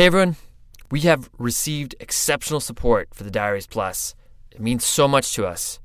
Hey everyone, we have received exceptional support for the Diaries Plus. It means so much to us.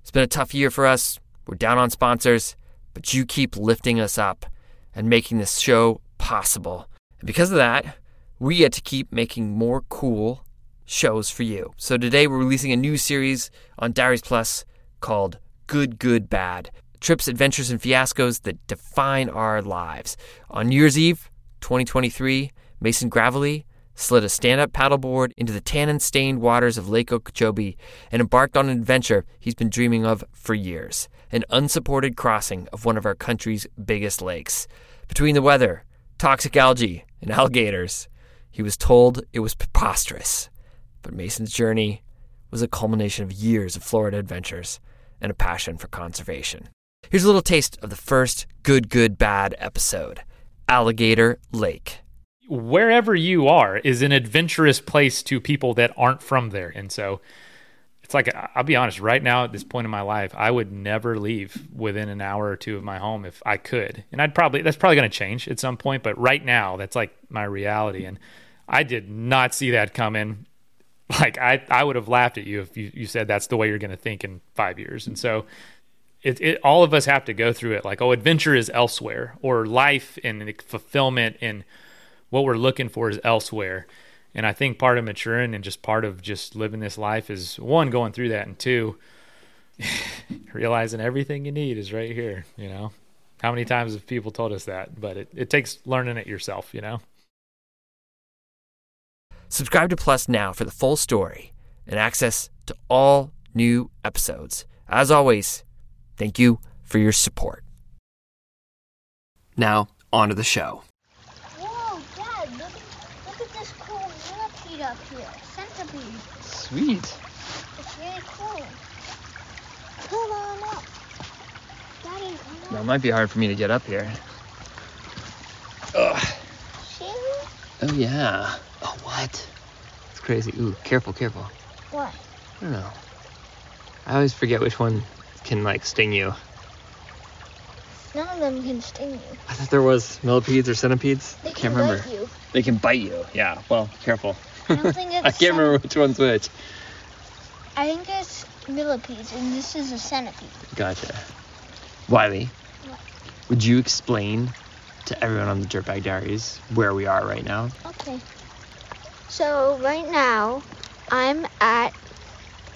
It's been a tough year for us. We're down on sponsors, but you keep lifting us up and making this show possible. And because of that, we get to keep making more cool shows for you. So today we're releasing a new series on Diaries Plus called Good, Good, Bad trips, adventures, and fiascos that define our lives. On New Year's Eve, 2023, Mason Gravely slid a stand up paddleboard into the tannin stained waters of Lake Okeechobee and embarked on an adventure he's been dreaming of for years an unsupported crossing of one of our country's biggest lakes. Between the weather, toxic algae, and alligators, he was told it was preposterous. But Mason's journey was a culmination of years of Florida adventures and a passion for conservation. Here's a little taste of the first Good, Good, Bad episode Alligator Lake. Wherever you are is an adventurous place to people that aren't from there. And so it's like, I'll be honest, right now at this point in my life, I would never leave within an hour or two of my home if I could. And I'd probably, that's probably going to change at some point. But right now, that's like my reality. And I did not see that coming. Like, I, I would have laughed at you if you, you said that's the way you're going to think in five years. And so, it, it, all of us have to go through it like oh adventure is elsewhere or life and fulfillment and what we're looking for is elsewhere. And i think part of maturing and just part of just living this life is one going through that and two realizing everything you need is right here you know? How many times have people told us that? But it, it takes learning it yourself you know? Subscribe to plus now for the full story and access to all new episodes. As always Thank you for your support. Now, on to the show. Whoa, Dad, look, look at this cool millipede up here. Centipede. Sweet. It's really cool. Come on up. Daddy, come on. That might be hard for me to get up here. Ugh. See? Oh, yeah. Oh, what? It's crazy. Ooh, careful, careful. What? I don't know. I always forget which one can like sting you. None of them can sting you. I thought there was millipedes or centipedes. They I can can't remember. bite you. They can bite you. Yeah. Well, careful. I don't think it's I can't remember which one's which. I think it's millipedes, and this is a centipede. Gotcha. Wiley, What? would you explain to everyone on the Dirtbag Diaries where we are right now? Okay. So right now, I'm at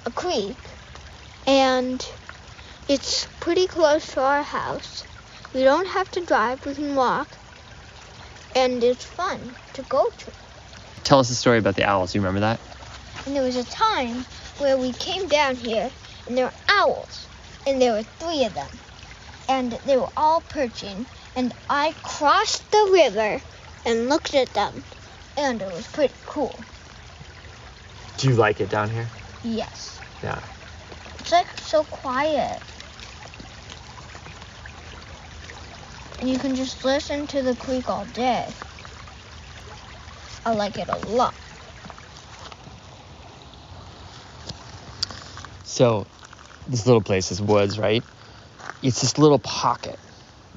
a creek, and it's pretty close to our house. We don't have to drive; we can walk, and it's fun to go to. Tell us the story about the owls. You remember that? And there was a time where we came down here, and there were owls, and there were three of them, and they were all perching. And I crossed the river and looked at them, and it was pretty cool. Do you like it down here? Yes. Yeah. It's like so quiet. And you can just listen to the creek all day. I like it a lot. So, this little place is woods, right? It's this little pocket.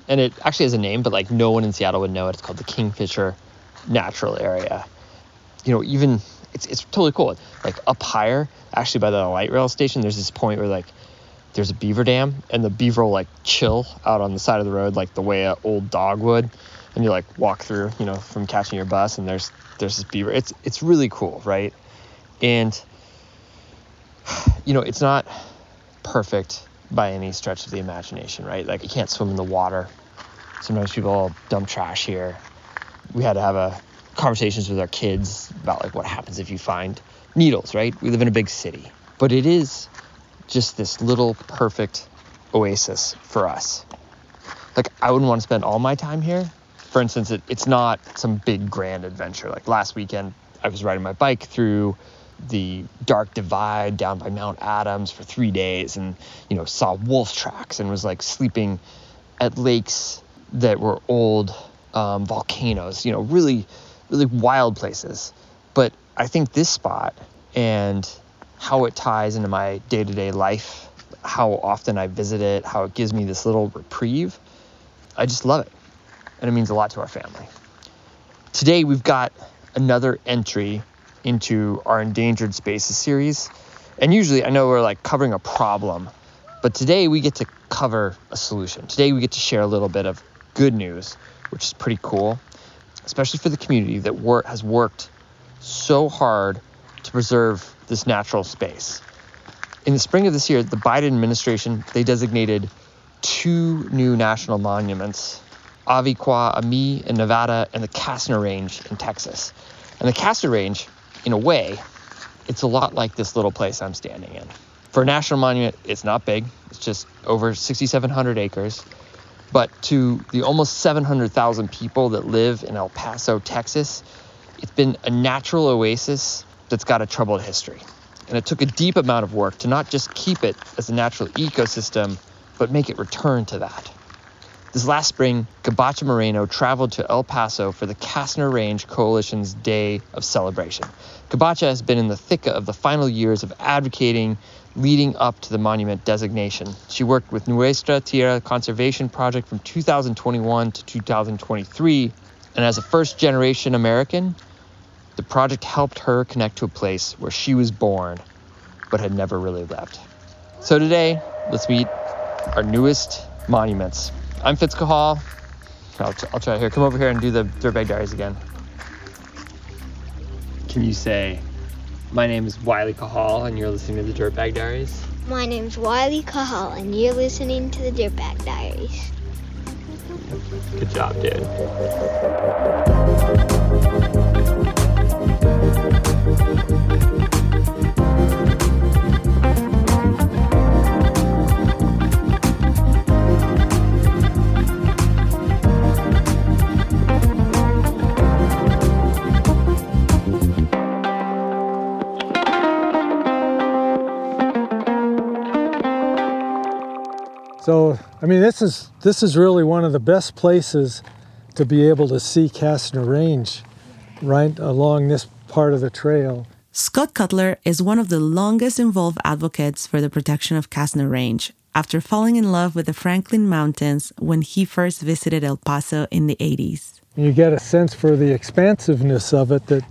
And it actually has a name, but like no one in Seattle would know it. It's called the Kingfisher Natural Area. You know, even it's it's totally cool. Like up higher, actually by the light rail station, there's this point where like there's a beaver dam and the beaver will like chill out on the side of the road like the way an old dog would. And you like walk through, you know, from catching your bus and there's there's this beaver. It's it's really cool, right? And you know, it's not perfect by any stretch of the imagination, right? Like you can't swim in the water. Sometimes people dump trash here. We had to have a conversations with our kids about like what happens if you find needles, right? We live in a big city. But it is just this little perfect oasis for us. Like I wouldn't want to spend all my time here. For instance, it, it's not some big grand adventure. Like last weekend, I was riding my bike through the dark divide down by Mount Adams for three days and, you know, saw wolf tracks and was like sleeping at lakes that were old um, volcanoes, you know, really, really wild places. But I think this spot and how it ties into my day to day life, how often I visit it, how it gives me this little reprieve, I just love it. And it means a lot to our family. Today we've got another entry into our endangered spaces series. And usually I know we're like covering a problem, but today we get to cover a solution. Today we get to share a little bit of good news, which is pretty cool, especially for the community that wor- has worked so hard to preserve this natural space. In the spring of this year, the Biden administration they designated two new national monuments, Avi Kwa Ame in Nevada and the Castner Range in Texas. And the Castner Range, in a way, it's a lot like this little place I'm standing in. For a national monument, it's not big. It's just over 6,700 acres. But to the almost 700,000 people that live in El Paso, Texas, it's been a natural oasis that's got a troubled history. And it took a deep amount of work to not just keep it as a natural ecosystem, but make it return to that. This last spring, Gabaccia Moreno traveled to El Paso for the Castner Range Coalition's Day of Celebration. Gabaccia has been in the thick of the final years of advocating leading up to the monument designation. She worked with Nuestra Tierra Conservation Project from 2021 to 2023, and as a first generation American, the project helped her connect to a place where she was born but had never really left. So today, let's meet our newest monuments. I'm Fitz Cahall. I'll, I'll try here. Come over here and do the Dirtbag Diaries again. Can you say, my name is Wiley Cahall and you're listening to the Dirtbag Diaries? My name's Wiley Cahall, and you're listening to the Dirtbag Diaries. Good job, dude. So, I mean, this is this is really one of the best places to be able to see Castner Range, right along this part of the trail. Scott Cutler is one of the longest involved advocates for the protection of Castner Range after falling in love with the Franklin Mountains when he first visited El Paso in the 80s. You get a sense for the expansiveness of it that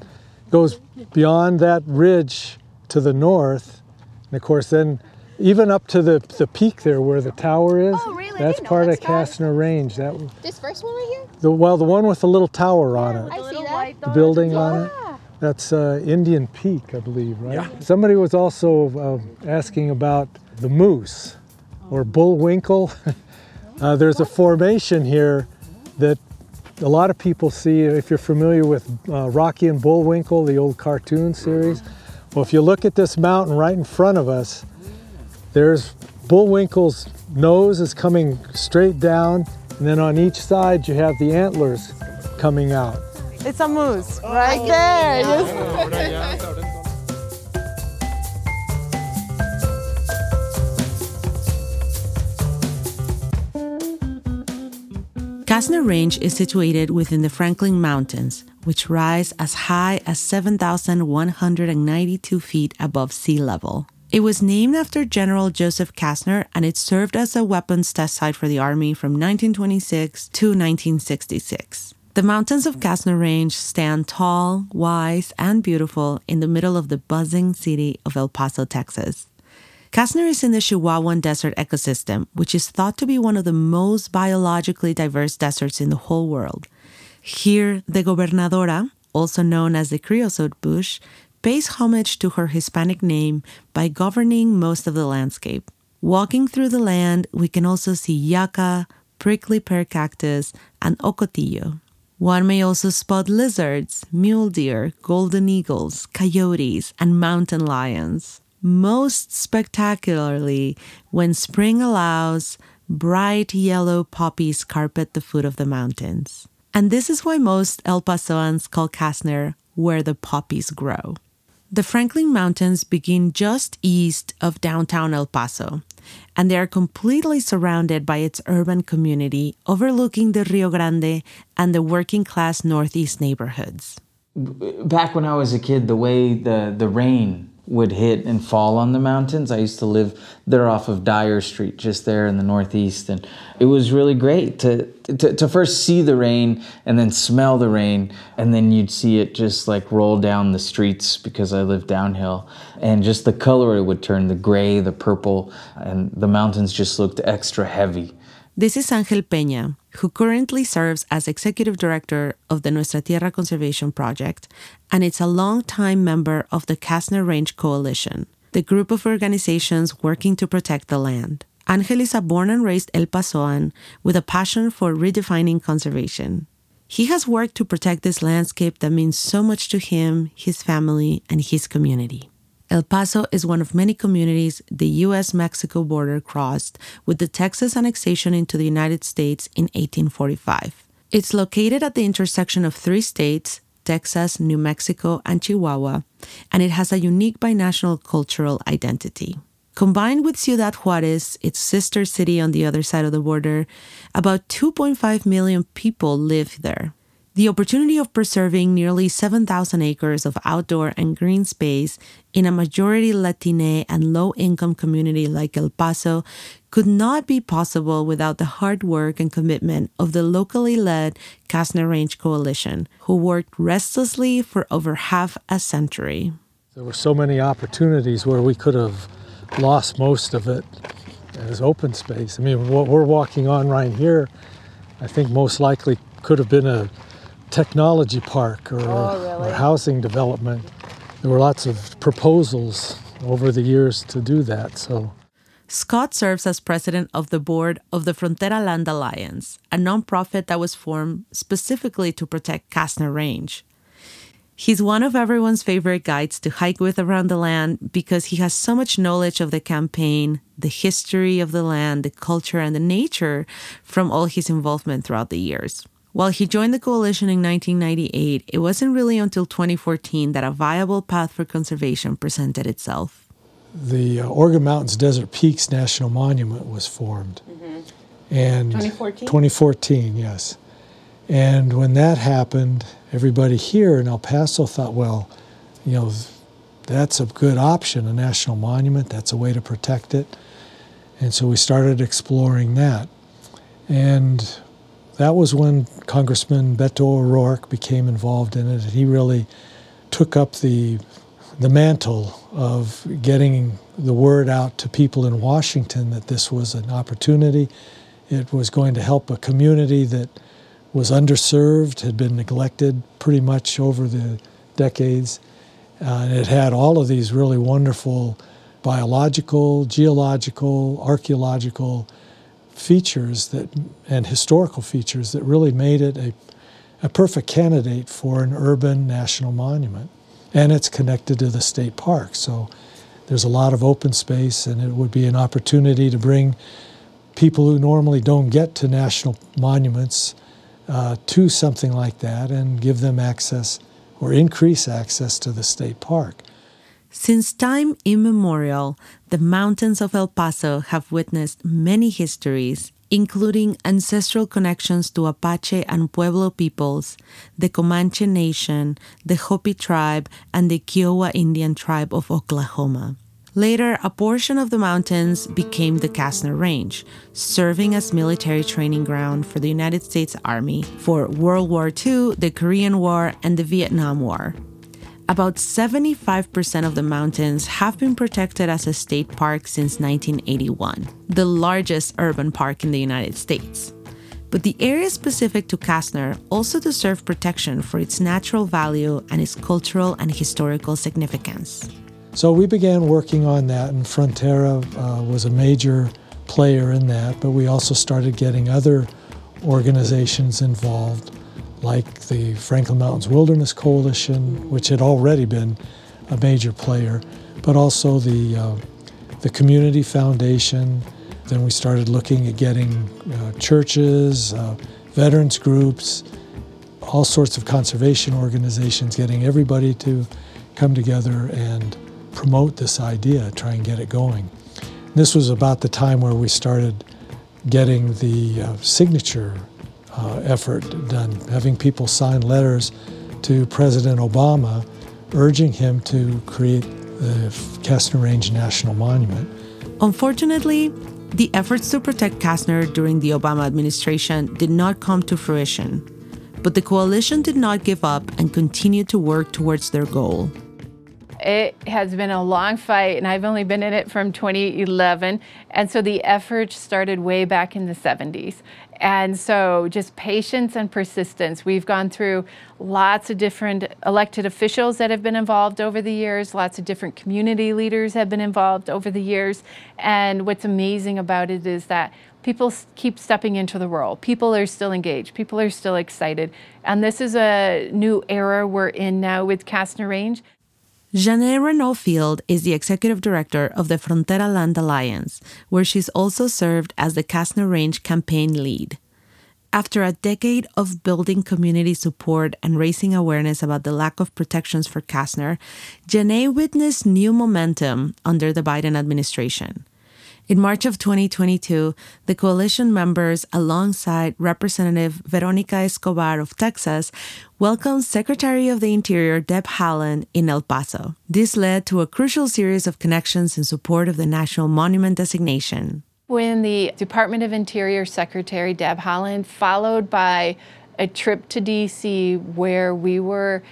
goes beyond that ridge to the north. And of course, then even up to the, the peak there where the tower is, Oh, really? That's part that, of Castner Range. That This first one right here? the well, the one with the little tower on it. I see that. the building on it. That's uh, Indian Peak, I believe, right? Somebody was also uh, asking about the moose or bullwinkle. uh, there's a formation here that a lot of people see if you're familiar with uh, Rocky and Bullwinkle, the old cartoon series. Well, if you look at this mountain right in front of us, there's Bullwinkle's nose is coming straight down, and then on each side you have the antlers coming out. It's a moose right there. Yes. Castner Range is situated within the Franklin Mountains, which rise as high as 7,192 feet above sea level. It was named after General Joseph Castner and it served as a weapons test site for the Army from 1926 to 1966. The mountains of Castner Range stand tall, wise, and beautiful in the middle of the buzzing city of El Paso, Texas. Castner is in the Chihuahuan Desert ecosystem, which is thought to be one of the most biologically diverse deserts in the whole world. Here, the gobernadora, also known as the creosote bush, pays homage to her Hispanic name by governing most of the landscape. Walking through the land, we can also see yucca, prickly pear cactus, and ocotillo. One may also spot lizards, mule deer, golden eagles, coyotes, and mountain lions. Most spectacularly, when spring allows, bright yellow poppies carpet the foot of the mountains. And this is why most El Pasoans call Castner where the poppies grow. The Franklin Mountains begin just east of downtown El Paso, and they are completely surrounded by its urban community overlooking the Rio Grande and the working class northeast neighborhoods. back when I was a kid, the way the, the rain would hit and fall on the mountains. I used to live there off of Dyer Street, just there in the Northeast. And it was really great to, to, to, first see the rain and then smell the rain. And then you'd see it just like roll down the streets because I lived downhill. And just the color it would turn the gray, the purple, and the mountains just looked extra heavy. This is Angel Peña, who currently serves as executive director of the Nuestra Tierra Conservation Project, and it's a longtime member of the Castner Range Coalition, the group of organizations working to protect the land. Angel is a born and raised El Pasoan with a passion for redefining conservation. He has worked to protect this landscape that means so much to him, his family, and his community. El Paso is one of many communities the U.S. Mexico border crossed with the Texas annexation into the United States in 1845. It's located at the intersection of three states Texas, New Mexico, and Chihuahua, and it has a unique binational cultural identity. Combined with Ciudad Juarez, its sister city on the other side of the border, about 2.5 million people live there. The opportunity of preserving nearly 7,000 acres of outdoor and green space in a majority Latine and low income community like El Paso could not be possible without the hard work and commitment of the locally led Castner Range Coalition, who worked restlessly for over half a century. There were so many opportunities where we could have lost most of it as open space. I mean, what we're walking on right here, I think most likely could have been a technology park or, oh, really? or housing development. There were lots of proposals over the years to do that. So Scott serves as president of the board of the Frontera Land Alliance, a nonprofit that was formed specifically to protect Castner Range. He's one of everyone's favorite guides to hike with around the land because he has so much knowledge of the campaign, the history of the land, the culture, and the nature from all his involvement throughout the years. While he joined the coalition in 1998, it wasn't really until 2014 that a viable path for conservation presented itself. The uh, Organ Mountains Desert Peaks National Monument was formed. Mm-hmm. And 2014? 2014, yes. And when that happened, everybody here in El Paso thought, well, you know, that's a good option, a national monument, that's a way to protect it. And so we started exploring that. And that was when Congressman Beto O'Rourke became involved in it. and He really took up the the mantle of getting the word out to people in Washington that this was an opportunity. It was going to help a community that was underserved, had been neglected pretty much over the decades. Uh, and it had all of these really wonderful biological, geological, archaeological features that and historical features that really made it a, a perfect candidate for an urban national monument. And it's connected to the state park, so there's a lot of open space, and it would be an opportunity to bring people who normally don't get to national monuments uh, to something like that and give them access or increase access to the state park. Since time immemorial, the mountains of El Paso have witnessed many histories, including ancestral connections to Apache and Pueblo peoples, the Comanche Nation, the Hopi tribe, and the Kiowa Indian tribe of Oklahoma. Later, a portion of the mountains became the Kastner Range, serving as military training ground for the United States Army for World War II, the Korean War, and the Vietnam War. About 75% of the mountains have been protected as a state park since 1981, the largest urban park in the United States. But the area specific to Castner also deserve protection for its natural value and its cultural and historical significance. So we began working on that, and Frontera uh, was a major player in that, but we also started getting other organizations involved like the Franklin Mountains Wilderness Coalition, which had already been a major player, but also the, uh, the Community Foundation. Then we started looking at getting uh, churches, uh, veterans groups, all sorts of conservation organizations, getting everybody to come together and promote this idea, try and get it going. This was about the time where we started getting the uh, signature uh, effort done, having people sign letters to President Obama urging him to create the Castner Range National Monument. Unfortunately, the efforts to protect Castner during the Obama administration did not come to fruition, but the coalition did not give up and continued to work towards their goal. It has been a long fight, and I've only been in it from 2011. And so the effort started way back in the 70s. And so just patience and persistence. We've gone through lots of different elected officials that have been involved over the years, lots of different community leaders have been involved over the years. And what's amazing about it is that people keep stepping into the role. People are still engaged. People are still excited. And this is a new era we're in now with Castner Range. Jeanne Renaud Field is the executive director of the Frontera Land Alliance, where she's also served as the Castner Range campaign lead. After a decade of building community support and raising awareness about the lack of protections for Castner, Jeanne witnessed new momentum under the Biden administration. In March of 2022, the coalition members, alongside Representative Veronica Escobar of Texas, welcomed Secretary of the Interior Deb Haaland in El Paso. This led to a crucial series of connections in support of the National Monument designation. When the Department of Interior Secretary Deb Haaland, followed by a trip to DC where we were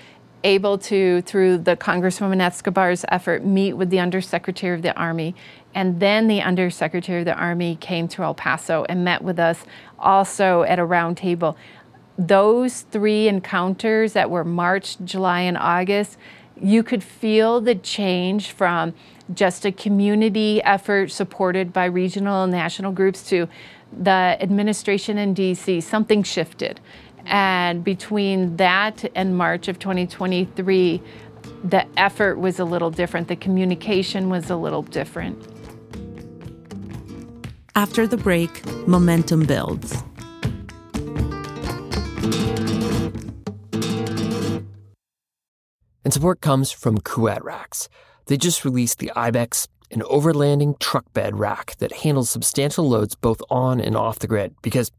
able to, through the Congresswoman Escobar's effort, meet with the Undersecretary of the Army and then the Undersecretary of the Army came to El Paso and met with us also at a round table. Those three encounters that were March, July, and August, you could feel the change from just a community effort supported by regional and national groups to the administration in DC. Something shifted. And between that and March of 2023, the effort was a little different, the communication was a little different. After the break, momentum builds. And support comes from Kuat Racks. They just released the Ibex, an overlanding truck bed rack that handles substantial loads both on and off the grid because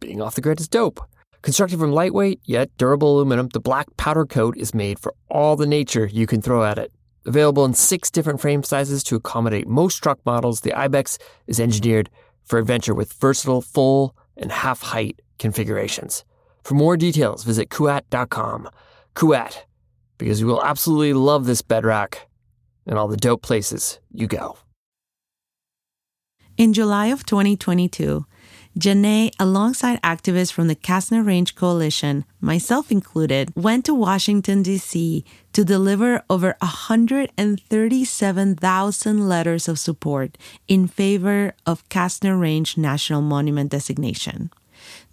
being off the grid is dope. Constructed from lightweight yet durable aluminum, the black powder coat is made for all the nature you can throw at it. Available in six different frame sizes to accommodate most truck models, the Ibex is engineered for adventure with versatile full and half height configurations. For more details, visit kuat.com. Kuat, because you will absolutely love this bedrock and all the dope places you go. In July of 2022, Jeanne, alongside activists from the Castner Range Coalition, myself included, went to Washington, D.C. to deliver over 137,000 letters of support in favor of Castner Range National Monument designation.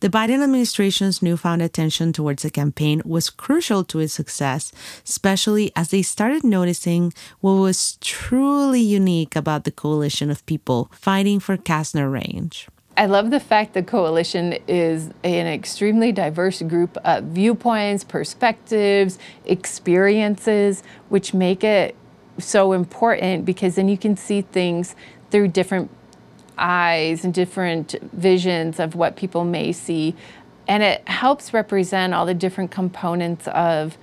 The Biden administration's newfound attention towards the campaign was crucial to its success, especially as they started noticing what was truly unique about the coalition of people fighting for Castner Range. I love the fact the coalition is an extremely diverse group of viewpoints, perspectives, experiences, which make it so important because then you can see things through different eyes and different visions of what people may see. And it helps represent all the different components of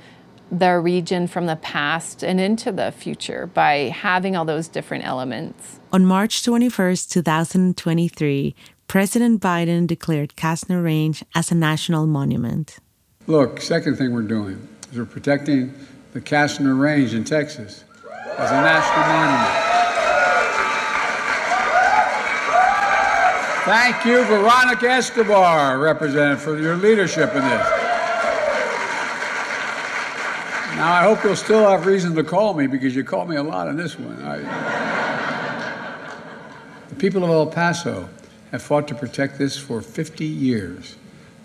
the region from the past and into the future by having all those different elements. On March 21st, 2023, President Biden declared Castner Range as a national monument. Look, second thing we're doing is we're protecting the Castner Range in Texas as a national monument. Thank you, Veronica Escobar, Representative, for your leadership in this. Now, I hope you'll still have reason to call me because you called me a lot on this one. I, the people of El Paso have fought to protect this for 50 years.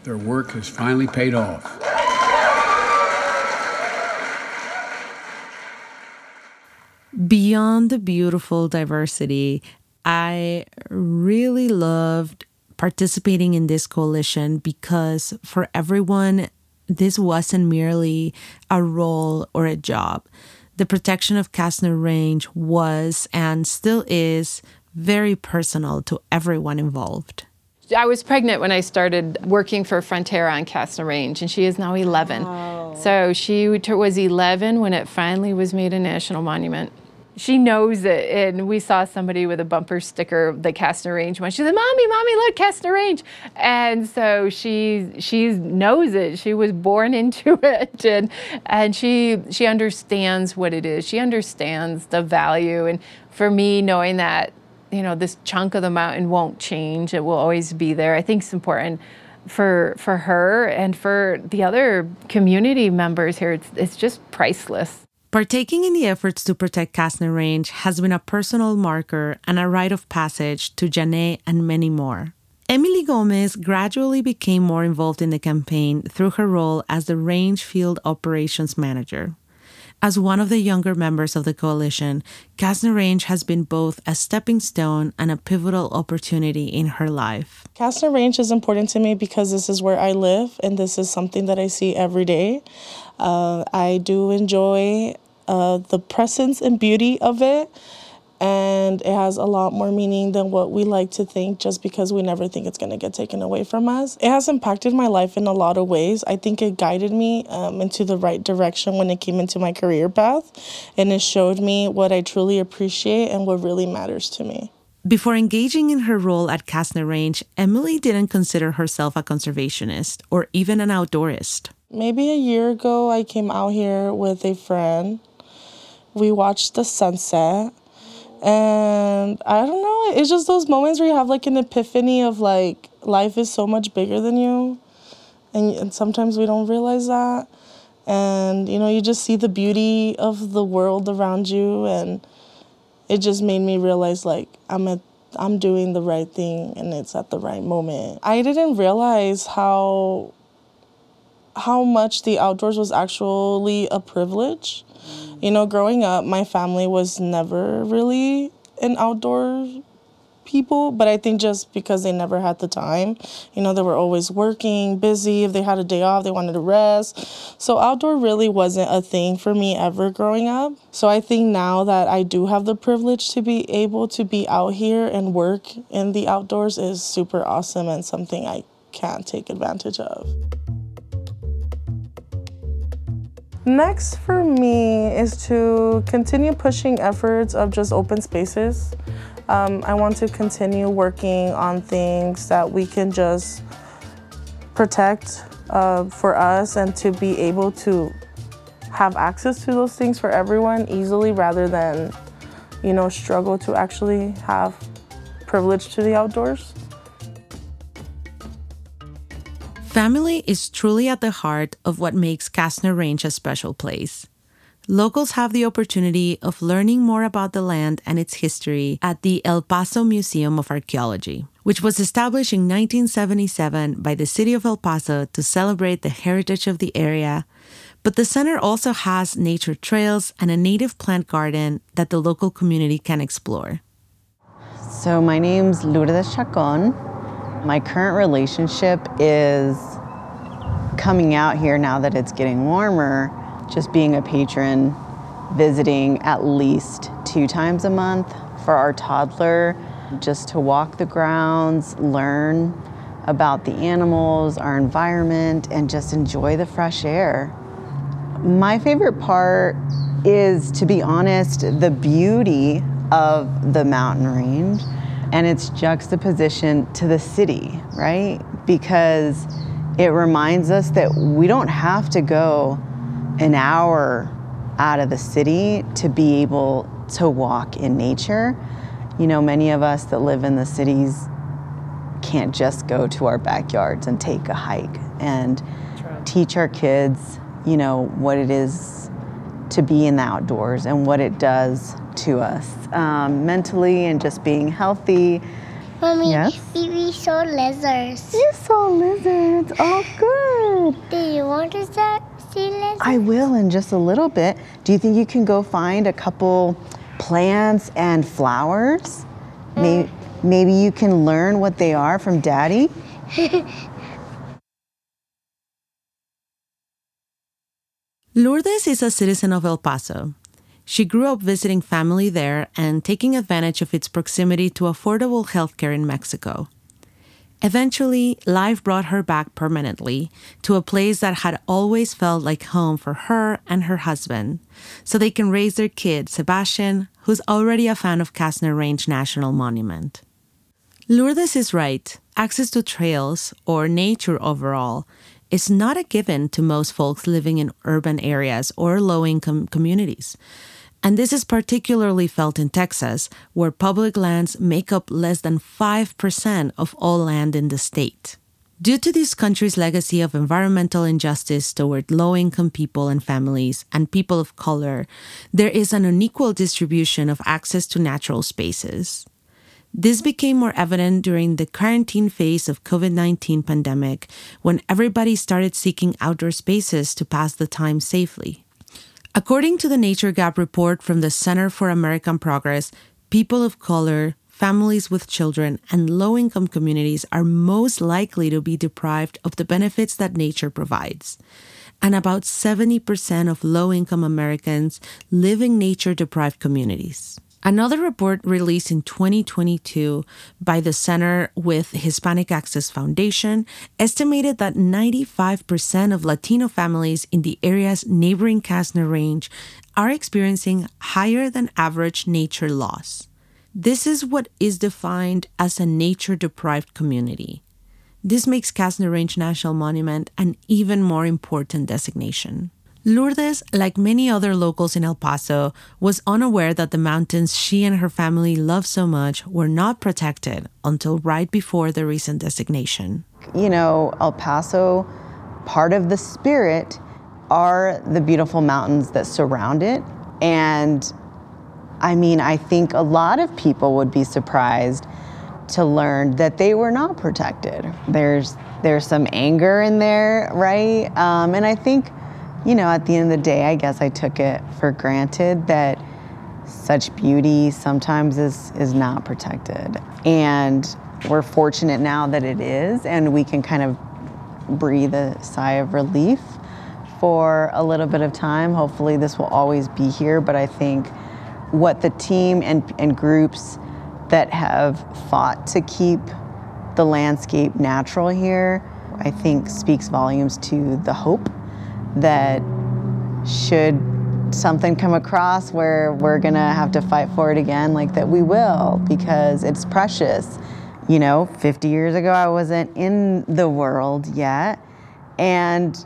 Their work has finally paid off. Beyond the beautiful diversity, I really loved participating in this coalition because for everyone, this wasn't merely a role or a job. The protection of Castner Range was and still is very personal to everyone involved. I was pregnant when I started working for Frontera on Castner Range, and she is now 11. Wow. So she was 11 when it finally was made a national monument. she knows it. And we saw somebody with a bumper sticker, the Castner Range one. She said, "Mommy, mommy, look, Castner Range," and so she she knows it. She was born into it, and and she she understands what it is. She understands the value. And for me, knowing that you know this chunk of the mountain won't change, it will always be there. I think it's important for for her and for the other community members here. It's it's just priceless. Partaking in the efforts to protect Castner Range has been a personal marker and a rite of passage to Janet and many more. Emily Gomez gradually became more involved in the campaign through her role as the Range Field Operations Manager. As one of the younger members of the coalition, Castner Range has been both a stepping stone and a pivotal opportunity in her life. Castner Range is important to me because this is where I live and this is something that I see every day. Uh, I do enjoy uh, the presence and beauty of it. And it has a lot more meaning than what we like to think just because we never think it's going to get taken away from us. It has impacted my life in a lot of ways. I think it guided me um, into the right direction when it came into my career path, and it showed me what I truly appreciate and what really matters to me. Before engaging in her role at Castner Range, Emily didn't consider herself a conservationist or even an outdoorist. Maybe a year ago, I came out here with a friend we watched the sunset and i don't know it's just those moments where you have like an epiphany of like life is so much bigger than you. And, and sometimes we don't realize that. And you know you just see the beauty of the world around you. And it just made me realize like i'm at i'm doing the right thing and it's at the right moment. I didn't realize how how much the outdoors was actually a privilege you know, growing up, my family was never really an outdoor people, but I think just because they never had the time, you know, they were always working, busy. If they had a day off, they wanted to rest. So outdoor really wasn't a thing for me ever growing up. So I think now that I do have the privilege to be able to be out here and work in the outdoors is super awesome and something I can't take advantage of. Next for me is to continue pushing efforts of just open spaces. Um, I want to continue working on things that we can just protect uh, for us and to be able to have access to those things for everyone easily rather than, you know, struggle to actually have privilege to the outdoors. Family is truly at the heart of what makes Castner Range a special place. Locals have the opportunity of learning more about the land and its history at the El Paso Museum of Archaeology, which was established in 1977 by the city of El Paso to celebrate the heritage of the area. But the center also has nature trails and a native plant garden that the local community can explore. So, my name's Lourdes Chacon. My current relationship is coming out here now that it's getting warmer, just being a patron, visiting at least two times a month for our toddler, just to walk the grounds, learn about the animals, our environment, and just enjoy the fresh air. My favorite part is, to be honest, the beauty of the mountain range and its juxtaposition to the city, right? Because it reminds us that we don't have to go an hour out of the city to be able to walk in nature. You know, many of us that live in the cities can't just go to our backyards and take a hike and teach our kids, you know, what it is to be in the outdoors and what it does to us um, mentally and just being healthy. Mommy, yes? we saw lizards. You saw lizards. Oh, good. Do you want to see lizards? I will in just a little bit. Do you think you can go find a couple plants and flowers? Mm. Maybe, maybe you can learn what they are from Daddy. Lourdes is a citizen of El Paso. She grew up visiting family there and taking advantage of its proximity to affordable healthcare in Mexico. Eventually, life brought her back permanently to a place that had always felt like home for her and her husband, so they can raise their kid, Sebastian, who's already a fan of Castner Range National Monument. Lourdes is right. Access to trails, or nature overall, is not a given to most folks living in urban areas or low income communities. And this is particularly felt in Texas, where public lands make up less than 5% of all land in the state. Due to this country's legacy of environmental injustice toward low income people and families and people of color, there is an unequal distribution of access to natural spaces. This became more evident during the quarantine phase of COVID-19 pandemic when everybody started seeking outdoor spaces to pass the time safely. According to the Nature Gap report from the Center for American Progress, people of color, families with children, and low income communities are most likely to be deprived of the benefits that nature provides. And about 70% of low income Americans live in nature deprived communities. Another report released in 2022 by the Center with Hispanic Access Foundation estimated that 95% of Latino families in the area's neighboring Castner Range are experiencing higher than average nature loss. This is what is defined as a nature deprived community. This makes Castner Range National Monument an even more important designation. Lourdes, like many other locals in El Paso, was unaware that the mountains she and her family loved so much were not protected until right before the recent designation. You know, El Paso, part of the spirit are the beautiful mountains that surround it. And I mean, I think a lot of people would be surprised to learn that they were not protected. There's there's some anger in there, right? Um, and I think you know, at the end of the day, I guess I took it for granted that such beauty sometimes is is not protected. And we're fortunate now that it is and we can kind of breathe a sigh of relief for a little bit of time. Hopefully this will always be here, but I think what the team and, and groups that have fought to keep the landscape natural here, I think speaks volumes to the hope that should something come across where we're gonna have to fight for it again, like that we will because it's precious. You know, 50 years ago, I wasn't in the world yet. And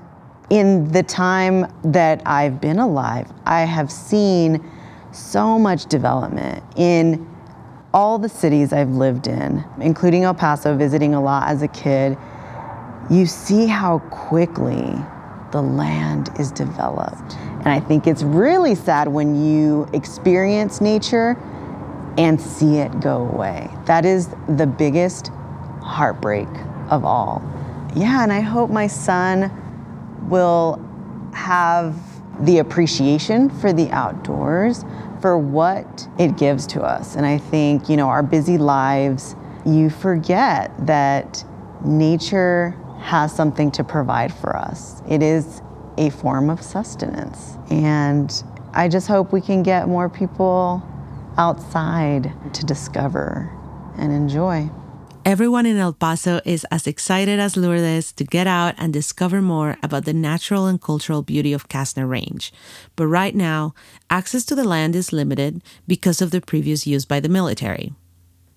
in the time that I've been alive, I have seen so much development in all the cities I've lived in, including El Paso, visiting a lot as a kid. You see how quickly the land is developed. And I think it's really sad when you experience nature and see it go away. That is the biggest heartbreak of all. Yeah, and I hope my son will have the appreciation for the outdoors, for what it gives to us. And I think, you know, our busy lives, you forget that nature has something to provide for us. It is a form of sustenance. And I just hope we can get more people outside to discover and enjoy. Everyone in El Paso is as excited as Lourdes to get out and discover more about the natural and cultural beauty of Castner Range. But right now, access to the land is limited because of the previous use by the military.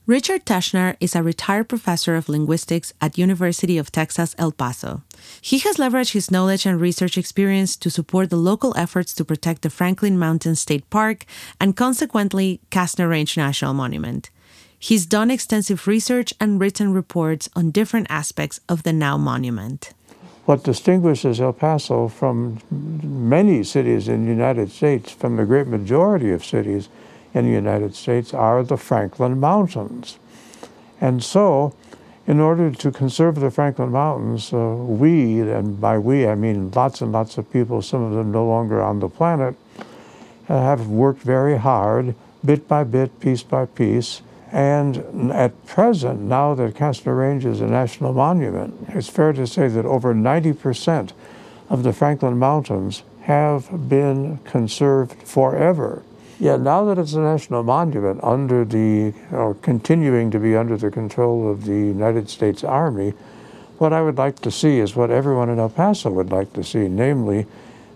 Richard Teschner is a retired professor of linguistics at University of Texas El Paso. He has leveraged his knowledge and research experience to support the local efforts to protect the Franklin Mountain State Park and consequently Castner Range National Monument. He's done extensive research and written reports on different aspects of the now monument. What distinguishes El Paso from many cities in the United States, from the great majority of cities, in the United States are the Franklin Mountains. And so, in order to conserve the Franklin Mountains, uh, we, and by we I mean lots and lots of people, some of them no longer on the planet, uh, have worked very hard, bit by bit, piece by piece. And at present, now that Castner Range is a national monument, it's fair to say that over 90% of the Franklin Mountains have been conserved forever. Yeah, now that it's a national monument under the, or continuing to be under the control of the United States Army, what I would like to see is what everyone in El Paso would like to see, namely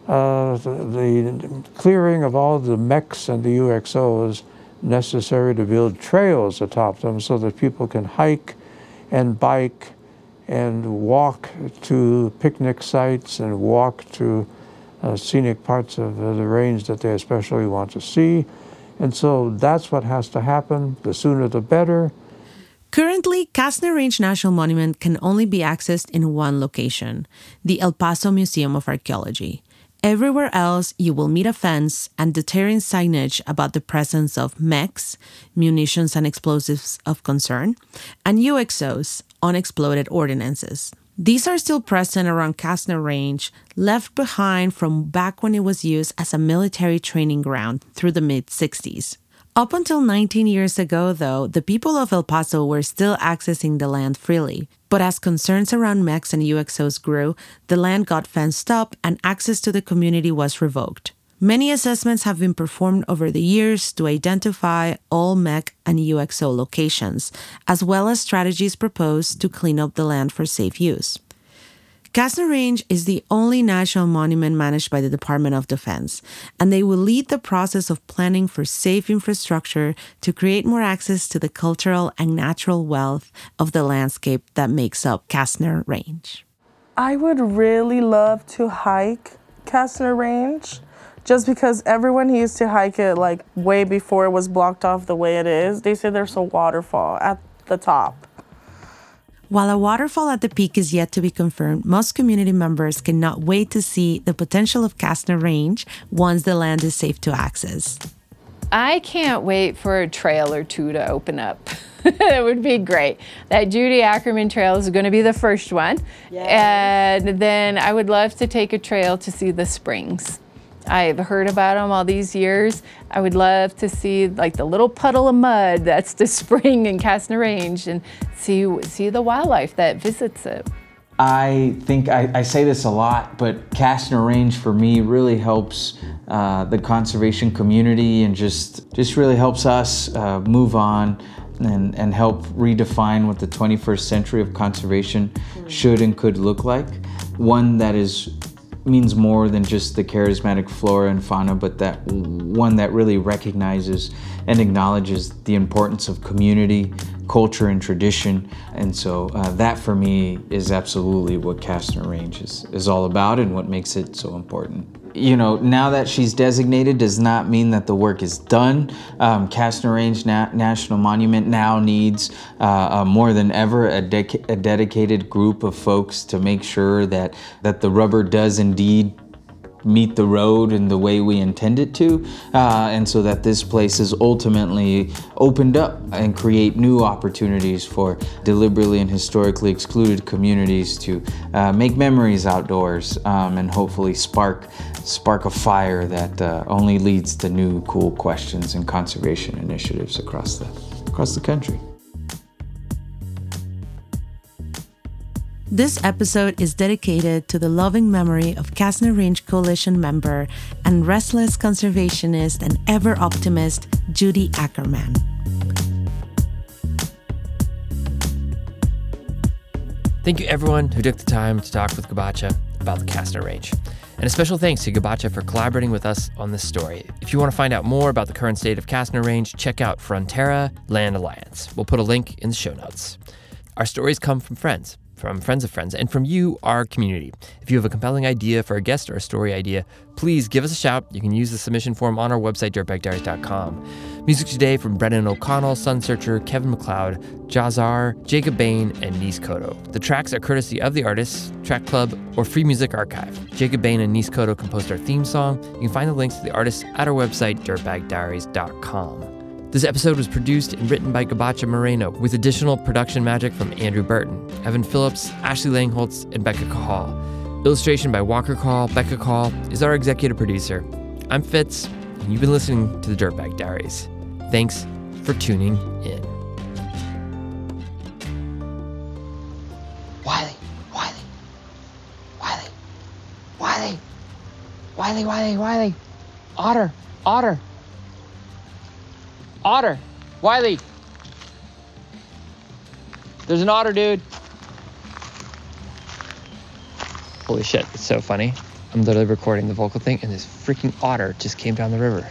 uh, the, the clearing of all the MECs and the UXOs necessary to build trails atop them so that people can hike and bike and walk to picnic sites and walk to scenic parts of uh, the range that they especially want to see. And so that's what has to happen. The sooner the better. Currently, Castner Range National Monument can only be accessed in one location the El Paso Museum of Archaeology. Everywhere else, you will meet a fence and deterrent signage about the presence of MECs, munitions and explosives of concern, and UXOs, unexploded ordinances. These are still present around Castner Range, left behind from back when it was used as a military training ground through the mid 60s. Up until 19 years ago, though, the people of El Paso were still accessing the land freely. But as concerns around MECs and UXOs grew, the land got fenced up and access to the community was revoked. Many assessments have been performed over the years to identify all MEC and UXO locations, as well as strategies proposed to clean up the land for safe use. Castner Range is the only national monument managed by the Department of Defense, and they will lead the process of planning for safe infrastructure to create more access to the cultural and natural wealth of the landscape that makes up Castner Range. I would really love to hike Castner Range just because everyone used to hike it like way before it was blocked off the way it is. They say there's a waterfall at the top. While a waterfall at the peak is yet to be confirmed, most community members cannot wait to see the potential of Castner Range once the land is safe to access. I can't wait for a trail or two to open up. it would be great. That Judy Ackerman Trail is going to be the first one. And then I would love to take a trail to see the springs. I've heard about them all these years. I would love to see like the little puddle of mud that's the spring in Castner Range and see see the wildlife that visits it. I think I, I, say this a lot, but Castner Range for me really helps uh, the conservation community and just just really helps us uh, move on and, and help redefine what the 21st century of conservation should and could look like. One that is means more than just the charismatic flora and fauna, but that one that really recognizes and acknowledges the importance of community, culture, and tradition. And so uh, that for me is absolutely what Castner Range is, is all about and what makes it so important you know, now that she's designated does not mean that the work is done. Um, Range Na- National Monument now needs uh, uh, more than ever a, de- a dedicated group of folks to make sure that that the rubber does indeed meet the road in the way we intend it to, uh, and so that this place is ultimately opened up and create new opportunities for deliberately and historically excluded communities to uh, make memories outdoors um, and hopefully spark spark a fire that uh, only leads to new cool questions and conservation initiatives across the across the country. This episode is dedicated to the loving memory of Castner Range Coalition member and restless conservationist and ever optimist Judy Ackerman. Thank you, everyone who took the time to talk with Gabaccia about the Castner Range. And a special thanks to Gabaccia for collaborating with us on this story. If you want to find out more about the current state of Castner Range, check out Frontera Land Alliance. We'll put a link in the show notes. Our stories come from friends from friends of friends, and from you, our community. If you have a compelling idea for a guest or a story idea, please give us a shout. You can use the submission form on our website, dirtbagdiaries.com. Music today from Brendan O'Connell, Sun Searcher, Kevin MacLeod, Jahzzar, Jacob Bain, and Nis Koto. The tracks are courtesy of the artists, Track Club, or Free Music Archive. Jacob Bain and Nis Koto composed our theme song. You can find the links to the artists at our website, dirtbagdiaries.com. This episode was produced and written by Gabaccia Moreno, with additional production magic from Andrew Burton, Evan Phillips, Ashley Langholtz, and Becca Cahall. Illustration by Walker Call. Becca Cahall is our executive producer. I'm Fitz, and you've been listening to the Dirtbag Diaries. Thanks for tuning in. Wiley, Wiley, Wiley, Wiley, Wiley, Wiley, Wiley, Otter, Otter. Otter. Wiley. There's an otter, dude. Holy shit, it's so funny. I'm literally recording the vocal thing, and this freaking otter just came down the river.